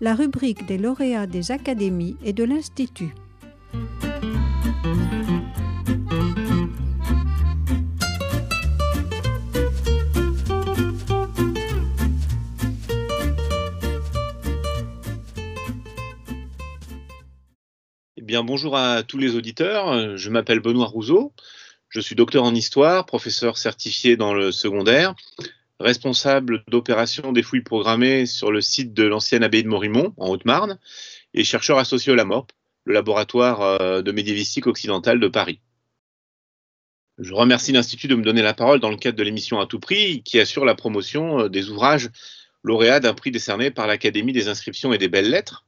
la rubrique des lauréats des académies et de l'Institut. Eh bien, bonjour à tous les auditeurs. Je m'appelle Benoît Rousseau. Je suis docteur en histoire, professeur certifié dans le secondaire responsable d'opération des fouilles programmées sur le site de l'ancienne abbaye de Morimont, en Haute-Marne, et chercheur associé au LAMOP, le laboratoire euh, de médiévistique occidentale de Paris. Je remercie l'Institut de me donner la parole dans le cadre de l'émission à tout prix, qui assure la promotion euh, des ouvrages lauréats d'un prix décerné par l'Académie des inscriptions et des belles lettres.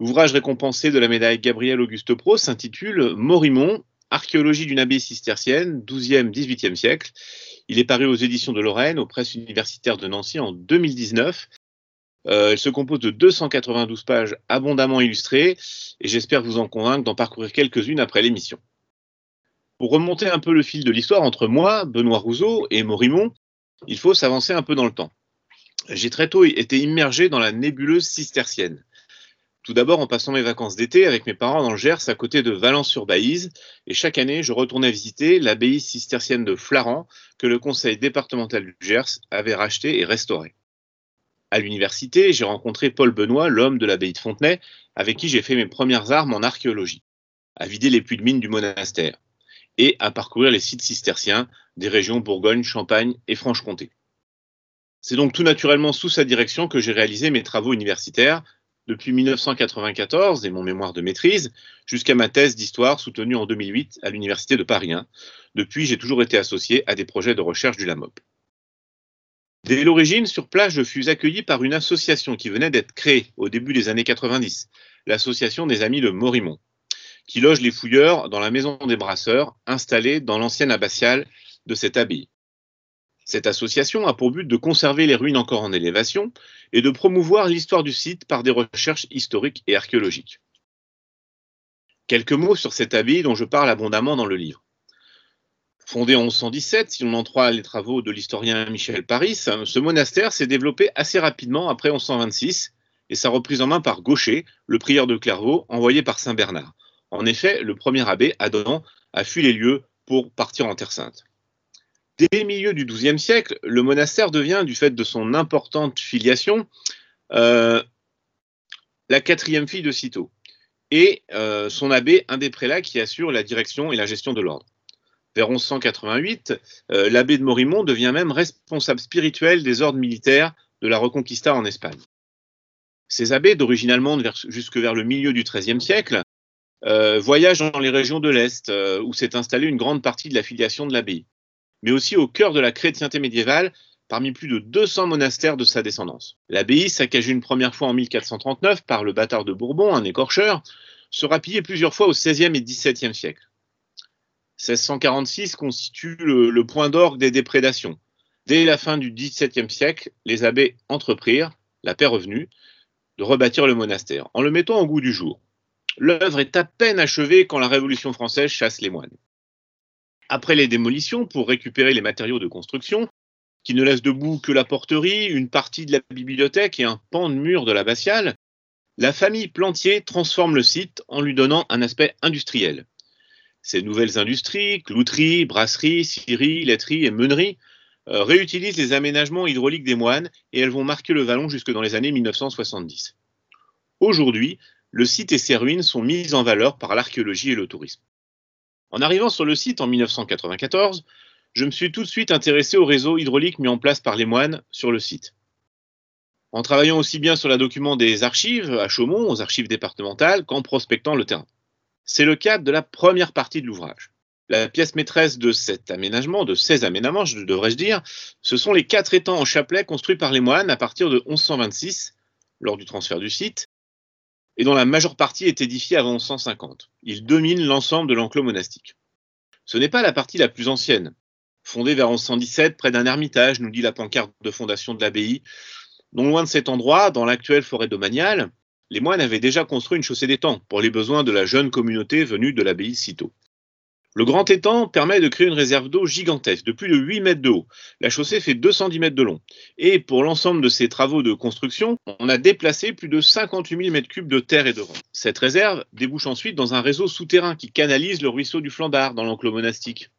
L'ouvrage récompensé de la médaille Gabriel Auguste Pro s'intitule Morimont, archéologie d'une abbaye cistercienne, 12e-18e siècle, il est paru aux éditions de Lorraine, aux presses universitaires de Nancy en 2019. Euh, se compose de 292 pages abondamment illustrées et j'espère vous en convaincre d'en parcourir quelques-unes après l'émission. Pour remonter un peu le fil de l'histoire entre moi, Benoît Rousseau et Morimont, il faut s'avancer un peu dans le temps. J'ai très tôt été immergé dans la nébuleuse cistercienne. Tout d'abord en passant mes vacances d'été avec mes parents dans le Gers à côté de Valence-sur-Baïse et chaque année je retournais visiter l'abbaye cistercienne de Flaran que le conseil départemental du Gers avait racheté et restauré. À l'université, j'ai rencontré Paul Benoît, l'homme de l'abbaye de Fontenay, avec qui j'ai fait mes premières armes en archéologie, à vider les puits de mines du monastère et à parcourir les sites cisterciens des régions Bourgogne, Champagne et Franche-Comté. C'est donc tout naturellement sous sa direction que j'ai réalisé mes travaux universitaires depuis 1994 et mon mémoire de maîtrise jusqu'à ma thèse d'histoire soutenue en 2008 à l'Université de Paris 1. Depuis, j'ai toujours été associé à des projets de recherche du LAMOP. Dès l'origine, sur place, je fus accueilli par une association qui venait d'être créée au début des années 90, l'association des Amis de Morimont, qui loge les fouilleurs dans la maison des brasseurs installée dans l'ancienne abbatiale de cette abbaye. Cette association a pour but de conserver les ruines encore en élévation et de promouvoir l'histoire du site par des recherches historiques et archéologiques. Quelques mots sur cette abbaye dont je parle abondamment dans le livre. Fondé en 1117, si l'on en croit les travaux de l'historien Michel Paris, ce monastère s'est développé assez rapidement après 1126 et sa reprise en main par Gaucher, le prieur de Clairvaux, envoyé par Saint Bernard. En effet, le premier abbé, Adam, a fui les lieux pour partir en Terre Sainte. Dès le milieu du XIIe siècle, le monastère devient, du fait de son importante filiation, euh, la quatrième fille de Cîteaux et euh, son abbé, un des prélats qui assure la direction et la gestion de l'ordre. Vers 1188, euh, l'abbé de Morimont devient même responsable spirituel des ordres militaires de la Reconquista en Espagne. Ces abbés, d'origine allemande jusque vers le milieu du XIIIe siècle, voyagent dans les régions de l'Est, où s'est installée une grande partie de la filiation de l'abbaye mais aussi au cœur de la chrétienté médiévale parmi plus de 200 monastères de sa descendance. L'abbaye, saccagée une première fois en 1439 par le bâtard de Bourbon, un écorcheur, sera pillée plusieurs fois au XVIe et XVIIe siècle. 1646 constitue le, point d'orgue des déprédations. Dès la fin du XVIIe siècle, les abbés entreprirent, la paix revenue, de rebâtir le monastère, en le mettant au goût du jour. L'œuvre est à peine achevée quand la Révolution française chasse les moines. Après les démolitions, pour récupérer les matériaux de construction, qui ne laissent debout que la porterie, une partie de la bibliothèque et un pan de mur de l'abbatiale, la famille Plantier transforme le site en lui donnant un aspect industriel. Ces nouvelles industries, clouterie, brasserie, scierie, laiterie et meunerie, euh, réutilisent les aménagements hydrauliques des moines et elles vont marquer le vallon jusque dans les années 1970. Aujourd'hui, le site et ses ruines sont mises en valeur par l'archéologie et le tourisme. En arrivant sur le site en 1994, je me suis tout de suite intéressé au réseau hydraulique mis en place par les moines sur le site. En travaillant aussi bien sur la document des archives à Chaumont, aux archives départementales, qu'en prospectant le terrain. C'est le cas de la première partie de l'ouvrage. La pièce maîtresse de cet aménagement, de ces aménagements, je devrais-je dire, ce sont les quatre étangs en chapelet construits par les moines à partir de 1126, lors du transfert du site, et dont la majeure partie est édifiée avant 1150. Il domine l'ensemble de l'enclos monastique. Ce n'est pas la partie la plus ancienne. Fondée vers 1117 près d'un ermitage, nous dit la pancarte de fondation de l'abbaye, non loin de cet endroit, dans l'actuelle forêt domaniale, les moines avaient déjà construit une chaussée temps pour les besoins de la jeune communauté venue de l'abbaye Cîteaux. Le grand étang permet de créer une réserve d'eau gigantesque de plus de 8 mètres de haut. La chaussée fait 210 mètres de long. Et pour l'ensemble de ces travaux de construction, on a déplacé plus de 58 000 mètres cubes de terre et de roche. Cette réserve débouche ensuite dans un réseau souterrain qui canalise le ruisseau du Flambard dans l'enclos monastique.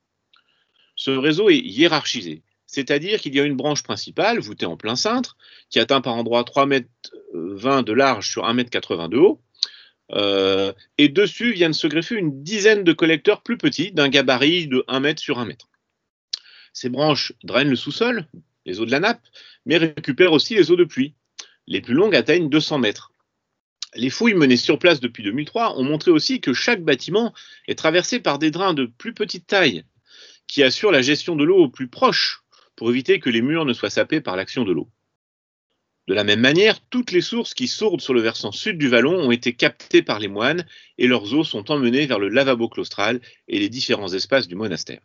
Ce réseau est hiérarchisé, c'est-à-dire qu'il y a une branche principale, voûtée en plein cintre, qui atteint par endroits 3 mètres 20 de large sur 1 mètre 80 de haut, euh, et dessus viennent se greffer une dizaine de collecteurs plus petits, d'un gabarit de 1 mètre sur 1 mètre. Ces branches drainent le sous-sol, les eaux de la nappe, mais récupèrent aussi les eaux de pluie. Les plus longues atteignent 200 mètres. Les fouilles menées sur place depuis 2003 ont montré aussi que chaque bâtiment est traversé par des drains de plus petite taille, qui assurent la gestion de l'eau au plus proche, pour éviter que les murs ne soient sapés par l'action de l'eau. De la même manière, toutes les sources qui sourdent sur le versant sud du vallon ont été captées par les moines et leurs eaux sont emmenées vers le lavabo claustral et les différents espaces du monastère.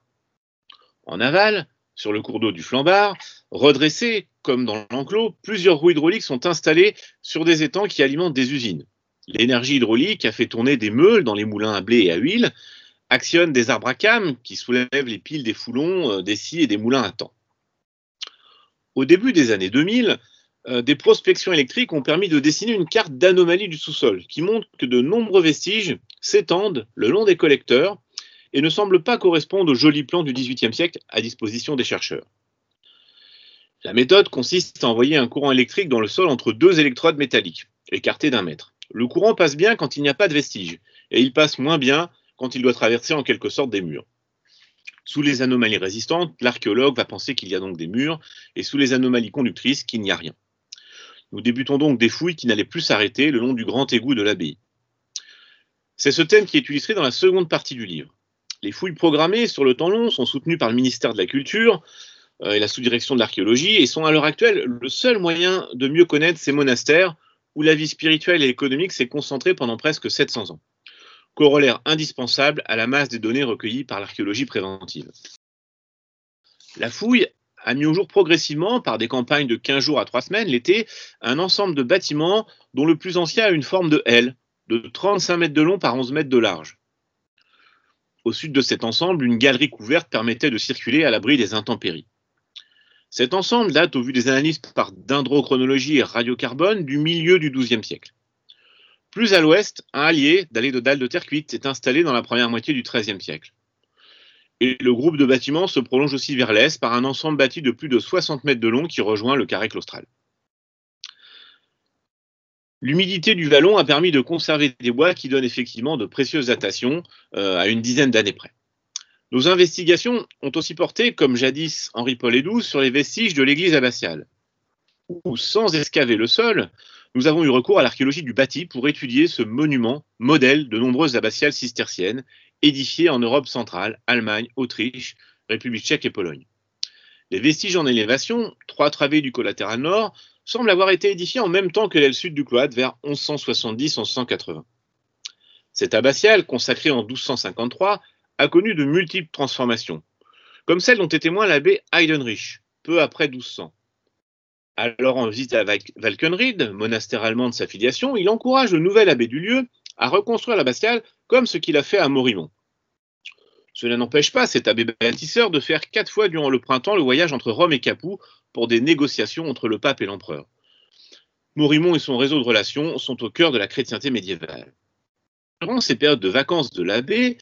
En aval, sur le cours d'eau du Flambard, redressés comme dans l'enclos, plusieurs roues hydrauliques sont installées sur des étangs qui alimentent des usines. L'énergie hydraulique a fait tourner des meules dans les moulins à blé et à huile, actionne des arbres à cames qui soulèvent les piles des foulons, euh, des scies et des moulins à temps. Au début des années 2000, euh, des prospections électriques ont permis de dessiner une carte d'anomalie du sous-sol qui montre que de nombreux vestiges s'étendent le long des collecteurs et ne semblent pas correspondre aux jolis plans du XVIIIe siècle à disposition des chercheurs. La méthode consiste à envoyer un courant électrique dans le sol entre deux électrodes métalliques, écartées d'un mètre. Le courant passe bien quand il n'y a pas de vestiges, et il passe moins bien quand il doit traverser en quelque sorte des murs. Sous les anomalies résistantes, l'archéologue va penser qu'il y a donc des murs, et sous les anomalies conductrices, qu'il n'y a rien. Nous débutons donc des fouilles qui n'allaient plus s'arrêter le long du grand égout de l'abbaye. C'est ce thème qui est illustré dans la seconde partie du livre. Les fouilles programmées sur le temps long sont soutenues par le ministère de la Culture euh, et la sous-direction de l'archéologie et sont à l'heure actuelle le seul moyen de mieux connaître ces monastères où la vie spirituelle et économique s'est concentrée pendant presque 700 ans. Corollaire indispensable à la masse des données recueillies par l'archéologie préventive. La fouille a mis au jour progressivement, par des campagnes de 15 jours à 3 semaines l'été, un ensemble de bâtiments dont le plus ancien a une forme de L, de 35 mètres de long par 11 mètres de large. Au sud de cet ensemble, une galerie couverte permettait de circuler à l'abri des intempéries. Cet ensemble date, au vu des analyses par dendrochronologie et radiocarbone, du milieu du XIIe siècle. Plus à l'ouest, un allié, dallé de dalles de terre cuite, est installé dans la première moitié du XIIIe siècle. Le groupe de bâtiments se prolonge aussi vers l'est par un ensemble bâti de plus de 60 mètres de long qui rejoint le carré claustral. L'humidité du vallon a permis de conserver des bois qui donnent effectivement de précieuses datations euh, à une dizaine d'années près. Nos investigations ont aussi porté, comme jadis Henri-Paul et sur les vestiges de l'église abbatiale, où, sans escaver le sol, nous avons eu recours à l'archéologie du bâti pour étudier ce monument, modèle de nombreuses abbatiales cisterciennes, édifiés en Europe centrale, Allemagne, Autriche, République tchèque et Pologne. Les vestiges en élévation, trois travées du collatéral nord, semblent avoir été édifiés en même temps que l'aile sud du cloître vers 1170-1180. Cette abbatiale, consacrée en 1253, a connu de multiples transformations, comme celle dont est témoin l'abbé Heidenrich, peu après 1200. Alors en visite à Valkenried, monastère allemand de sa filiation, il encourage le nouvel abbé du lieu à reconstruire l'abbatiale comme ce qu'il a fait à Morimont. Cela n'empêche pas cet abbé bâtisseur de faire quatre fois durant le printemps le voyage entre Rome et Capoue pour des négociations entre le pape et l'empereur. Morimont et son réseau de relations sont au cœur de la chrétienté médiévale. Durant ces périodes de vacances de l'abbé,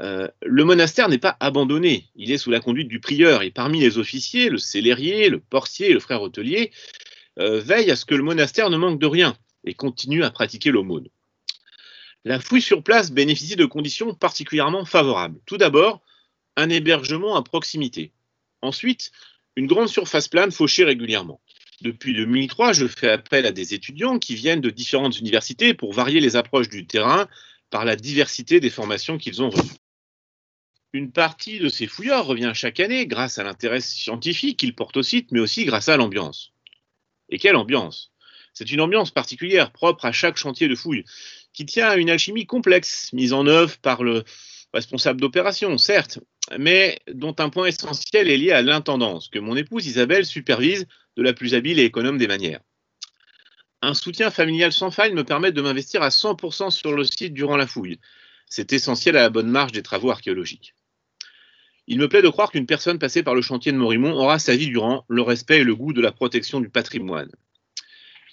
euh, le monastère n'est pas abandonné. Il est sous la conduite du prieur et parmi les officiers, le célérier, le portier le frère hôtelier euh, veillent à ce que le monastère ne manque de rien et continue à pratiquer l'aumône. La fouille sur place bénéficie de conditions particulièrement favorables. Tout d'abord, un hébergement à proximité. Ensuite, une grande surface plane fauchée régulièrement. Depuis 2003, je fais appel à des étudiants qui viennent de différentes universités pour varier les approches du terrain par la diversité des formations qu'ils ont reçues. Une partie de ces fouilleurs revient chaque année grâce à l'intérêt scientifique qu'ils portent au site, mais aussi grâce à l'ambiance. Et quelle ambiance? C'est une ambiance particulière, propre à chaque chantier de fouille qui tient à une alchimie complexe, mise en œuvre par le responsable d'opération, certes, mais dont un point essentiel est lié à l'intendance, que mon épouse Isabelle supervise de la plus habile et économe des manières. Un soutien familial sans faille me permet de m'investir à 100% sur le site durant la fouille. C'est essentiel à la bonne marche des travaux archéologiques. Il me plaît de croire qu'une personne passée par le chantier de Morimont aura sa vie durant le respect et le goût de la protection du patrimoine.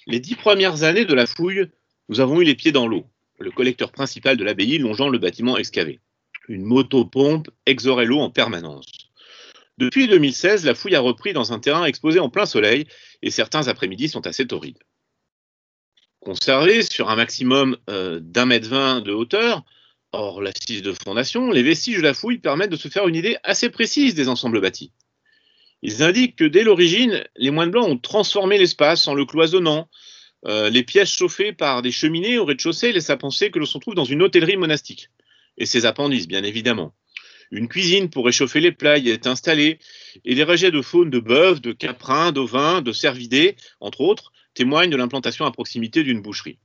Les dix premières années de la fouille, nous avons eu les pieds dans l'eau, le collecteur principal de l'abbaye longeant le bâtiment excavé. Une motopompe exorait l'eau en permanence. Depuis 2016, la fouille a repris dans un terrain exposé en plein soleil et certains après-midi sont assez torrides. Conservés sur un maximum euh, d'un mètre vingt de hauteur, hors l'assise de fondation, les vestiges de la fouille permettent de se faire une idée assez précise des ensembles bâtis. Ils indiquent que dès l'origine, les moines blancs ont transformé l'espace en le cloisonnant. Euh, les pièces chauffées par des cheminées au rez-de-chaussée laissent à penser que l'on se trouve dans une hôtellerie monastique. Et ses appendices, bien évidemment. Une cuisine pour réchauffer les plats y est installée, et les rejets de faune de bœuf, de caprin, d'ovins, de cervidés, entre autres, témoignent de l'implantation à proximité d'une boucherie.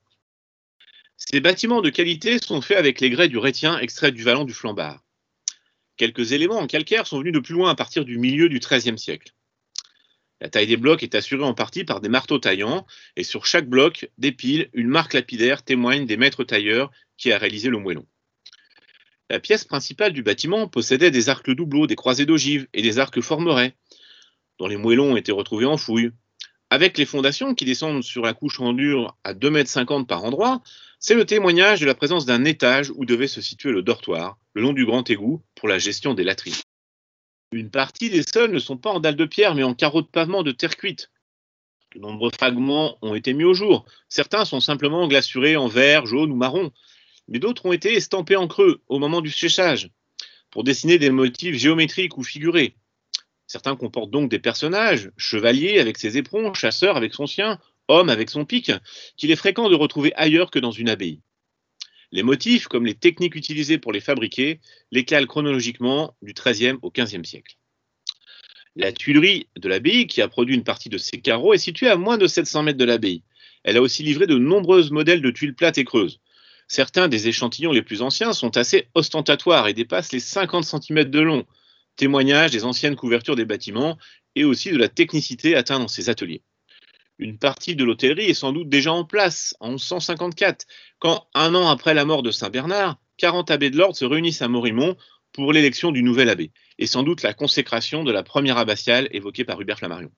Ces bâtiments de qualité sont faits avec les grès du rétien extrait du vallon du Flambard. Quelques éléments en calcaire sont venus de plus loin à partir du milieu du XIIIe siècle. La taille des blocs est assurée en partie par des marteaux taillants, et sur chaque bloc, des piles, une marque lapidaire témoigne des maîtres tailleurs qui a réalisé le moellon. La pièce principale du bâtiment possédait des arcs doubleaux, des croisées d'ogives et des arcs formerets, dont les moellons ont été retrouvés en fouille. Avec les fondations qui descendent sur la couche en dur à 2,50 m par endroit, c'est le témoignage de la présence d'un étage où devait se situer le dortoir, le long du grand égout, pour la gestion des latrines. Une partie des sols ne sont pas en dalles de pierre, mais en carreaux de pavement de terre cuite. De nombreux fragments ont été mis au jour. Certains sont simplement glaçurés en vert, jaune ou marron, mais d'autres ont été estampés en creux au moment du séchage, pour dessiner des motifs géométriques ou figurés. Certains comportent donc des personnages, chevaliers avec ses éperons, chasseurs avec son chien, homme avec son pic, qu'il est fréquent de retrouver ailleurs que dans une abbaye. Les motifs, comme les techniques utilisées pour les fabriquer, les calent chronologiquement du XIIIe au XVe siècle. La tuilerie de l'abbaye, qui a produit une partie de ces carreaux, est située à moins de 700 mètres de l'abbaye. Elle a aussi livré de nombreux modèles de tuiles plates et creuses. Certains des échantillons les plus anciens sont assez ostentatoires et dépassent les 50 cm de long, témoignage des anciennes couvertures des bâtiments et aussi de la technicité atteinte dans ces ateliers une partie de l'hôtellerie est sans doute déjà en place en 1154, quand, un an après la mort de Saint Bernard, 40 abbés de l'ordre se réunissent à Morimont pour l'élection du nouvel abbé, et sans doute la consécration de la première abbatiale évoquée par Hubert Flammarion.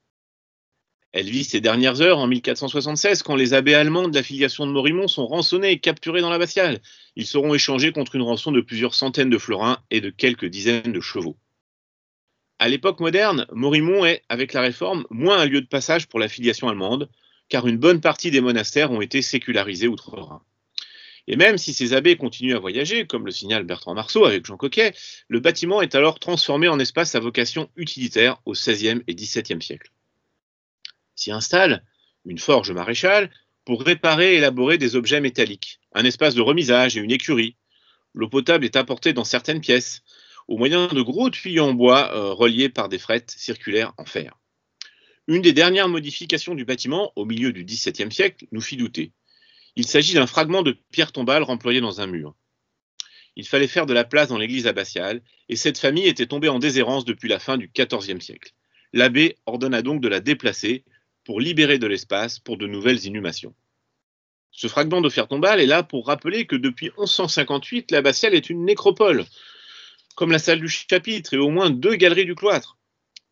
Elle vit ses dernières heures en 1476 quand les abbés allemands de l'affiliation de Morimont sont rançonnés et capturés dans l'abbatiale. Ils seront échangés contre une rançon de plusieurs centaines de florins et de quelques dizaines de chevaux. À l'époque moderne, Morimont est, avec la réforme, moins un lieu de passage pour la filiation allemande, car une bonne partie des monastères ont été sécularisés outre-Rhin. Et même si ces abbés continuent à voyager, comme le signale Bertrand Marceau avec Jean Coquet, le bâtiment est alors transformé en espace à vocation utilitaire au XVIe et XVIIe siècle. S'y installe une forge maréchale pour réparer et élaborer des objets métalliques, un espace de remisage et une écurie. L'eau potable est apportée dans certaines pièces, au moyen de gros tuyaux en bois euh, reliés par des frettes circulaires en fer. Une des dernières modifications du bâtiment, au milieu du XVIIe siècle, nous fit douter. Il s'agit d'un fragment de pierre tombale remployé dans un mur. Il fallait faire de la place dans l'église abbatiale, et cette famille était tombée en déshérence depuis la fin du XIVe siècle. L'abbé ordonna donc de la déplacer pour libérer de l'espace pour de nouvelles inhumations. Ce fragment de fer tombale est là pour rappeler que depuis 1158, l'abbatiale est une nécropole, comme la salle du chapitre et au moins deux galeries du cloître.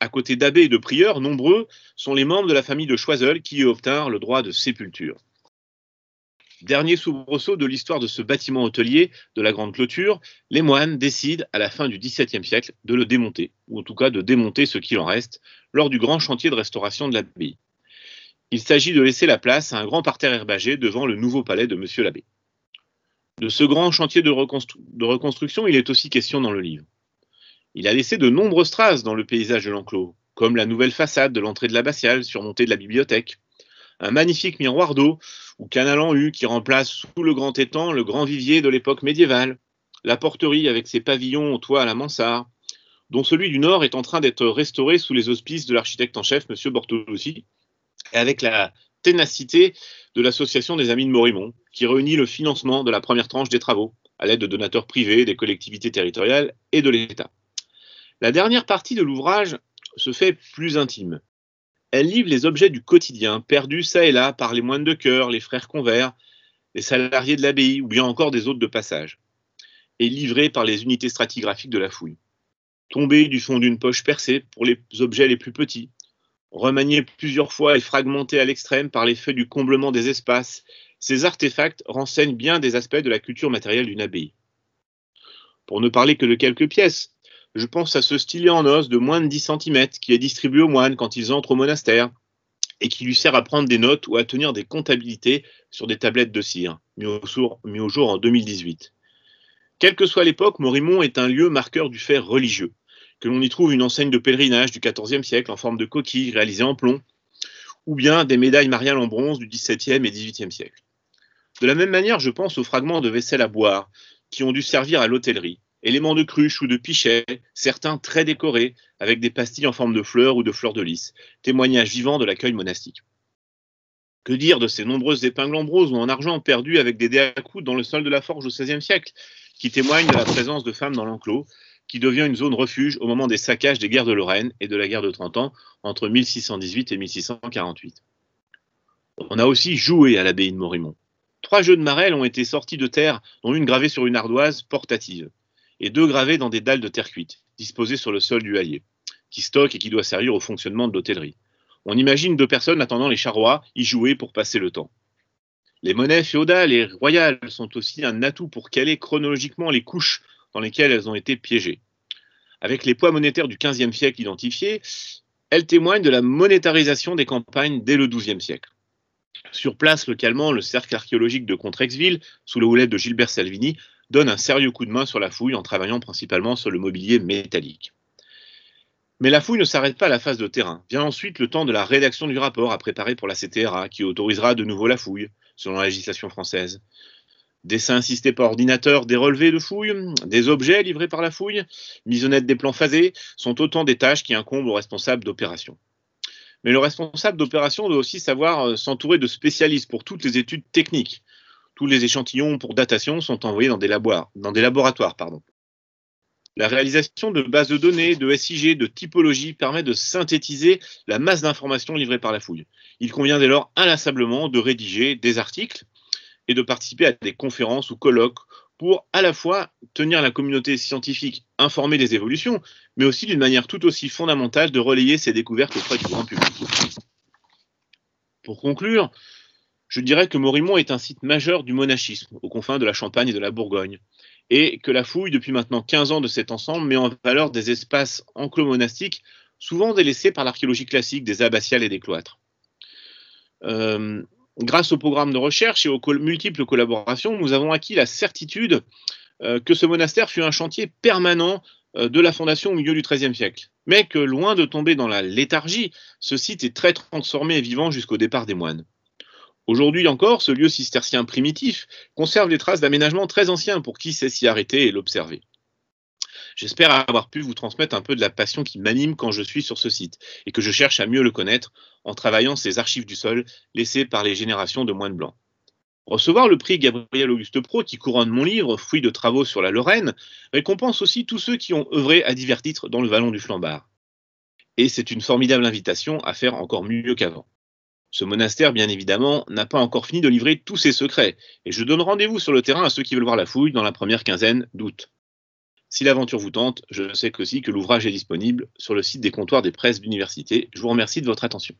À côté d'abbés et de prieurs, nombreux sont les membres de la famille de Choiseul qui y obtinrent le droit de sépulture. Dernier soubresaut de l'histoire de ce bâtiment hôtelier de la Grande Clôture, les moines décident à la fin du XVIIe siècle de le démonter, ou en tout cas de démonter ce qu'il en reste, lors du grand chantier de restauration de l'abbaye. Il s'agit de laisser la place à un grand parterre herbagé devant le nouveau palais de Monsieur l'abbé. De ce grand chantier de, reconstruction, il est aussi question dans le livre. Il a laissé de nombreuses traces dans le paysage de l'enclos, comme la nouvelle façade de l'entrée de l'abbatiale surmontée de la bibliothèque, un magnifique miroir d'eau ou canal en U qui remplace sous le grand étang le grand vivier de l'époque médiévale, la porterie avec ses pavillons au toit à la mansarde, dont celui du nord est en train d'être restauré sous les auspices de l'architecte en chef, M. Bortolossi, et avec la ténacité de l'Association des Amis de Morimont, qui réunit le financement de la première tranche des travaux, à l'aide de donateurs privés, des collectivités territoriales et de l'État. La dernière partie de l'ouvrage se fait plus intime. Elle livre les objets du quotidien, perdus çà et là par les moines de cœur, les frères convers, les salariés de l'abbaye ou bien encore des hôtes de passage, et livrés par les unités stratigraphiques de la fouille. tombés du fond d'une poche percée pour les objets les plus petits, remaniés plusieurs fois et fragmentés à l'extrême par l'effet du comblement des espaces, ces artefacts renseignent bien des aspects de la culture matérielle d'une abbaye. Pour ne parler que de quelques pièces, je pense à ce stylet en os de moins de 10 cm qui est distribué aux moines quand ils entrent au monastère et qui lui sert à prendre des notes ou à tenir des comptabilités sur des tablettes de cire, mis au, jour, en 2018. Quelle que soit l'époque, Morimont est un lieu marqueur du fait religieux, que l'on y trouve une enseigne de pèlerinage du XIVe siècle en forme de coquille réalisée en plomb, ou bien des médailles mariales en bronze du XVIIe et XVIIIe siècle. De la même manière, je pense aux fragments de vaisselle à boire qui ont dû servir à l'hôtellerie, éléments de cruche ou de pichet, certains très décorés, avec des pastilles en forme de fleurs ou de fleurs de lys, témoignage vivant de l'accueil monastique. Que dire de ces nombreuses épingles en bronze ou en argent perdues avec des dés à dans le sol de la forge au XVIe siècle, qui témoignent de la présence de femmes dans l'enclos, qui devient une zone refuge au moment des saccages des guerres de Lorraine et de la guerre de 30 ans entre 1618 et 1648. On a aussi joué à l'abbaye de Morimont. Trois jeux de marelle ont été sortis de terre, dont une gravée sur une ardoise portative et deux gravés dans des dalles de terre cuite, disposées sur le sol du hallier, qui stocke et qui doit servir au fonctionnement de l'hôtellerie. On imagine deux personnes attendant les charrois y jouer pour passer le temps. Les monnaies féodales et royales sont aussi un atout pour caler chronologiquement les couches dans lesquelles elles ont été piégées. Avec les poids monétaires du XVe siècle identifiés, elles témoignent de la monétarisation des campagnes dès le XIIe siècle. Sur place, localement, le cercle archéologique de Contrexville, sous le houlette de Gilbert Salvini, donne un sérieux coup de main sur la fouille en travaillant principalement sur le mobilier métallique. Mais la fouille ne s'arrête pas à la phase de terrain. Vient ensuite le temps de la rédaction du rapport à préparer pour la CTRA, qui autorisera de nouveau la fouille, selon la législation française. Dessin assisté par ordinateur des relevés de fouille, des objets livrés par la fouille, mise des plans phasés, sont autant des tâches qui incombent au responsable d'opération. Mais le responsable d'opération doit aussi savoir euh, s'entourer de spécialistes pour toutes les études techniques, tous les échantillons pour datation sont envoyés dans des, laboratoires. La réalisation de bases de données, de SIG, de typologie permet de synthétiser la masse d'informations livrées par la fouille. Il convient dès lors inlassablement de rédiger des articles et de participer à des conférences ou colloques pour à la fois tenir la communauté scientifique informée des évolutions, mais aussi d'une manière tout aussi fondamentale de relayer ces découvertes auprès du grand public. Pour conclure, je dirais que Morimont est un site majeur du monachisme, aux confins de la Champagne et de la Bourgogne, et que la fouille, depuis maintenant 15 ans de cet ensemble, met en valeur des espaces enclos monastiques, souvent délaissés par l'archéologie classique des abbatiales et des cloîtres. Euh, grâce au programme de recherche et aux multiples collaborations, nous avons acquis la certitude euh, que ce monastère fut un chantier permanent euh, de la fondation au milieu du XIIIe siècle, mais que loin de tomber dans la léthargie, ce site est très transformé et vivant jusqu'au départ des moines. Aujourd'hui encore, ce lieu cistercien primitif conserve des traces d'aménagement très anciens pour qui sait s'y arrêter et l'observer. J'espère avoir pu vous transmettre un peu de la passion qui m'anime quand je suis sur ce site et que je cherche à mieux le connaître en travaillant ces archives du sol laissées par les générations de moines blancs. Recevoir le prix Gabriel Auguste Pro qui couronne mon livre, fruit de travaux sur la Lorraine, récompense aussi tous ceux qui ont œuvré à divers titres dans le vallon du Flambard. Et c'est une formidable invitation à faire encore mieux qu'avant. Ce monastère, bien évidemment, n'a pas encore fini de livrer tous ses secrets, et je donne rendez-vous sur le terrain à ceux qui veulent voir la fouille dans la première quinzaine d'août. Si l'aventure vous tente, je sais aussi que l'ouvrage est disponible sur le site des comptoirs des presses d'université. Je vous remercie de votre attention.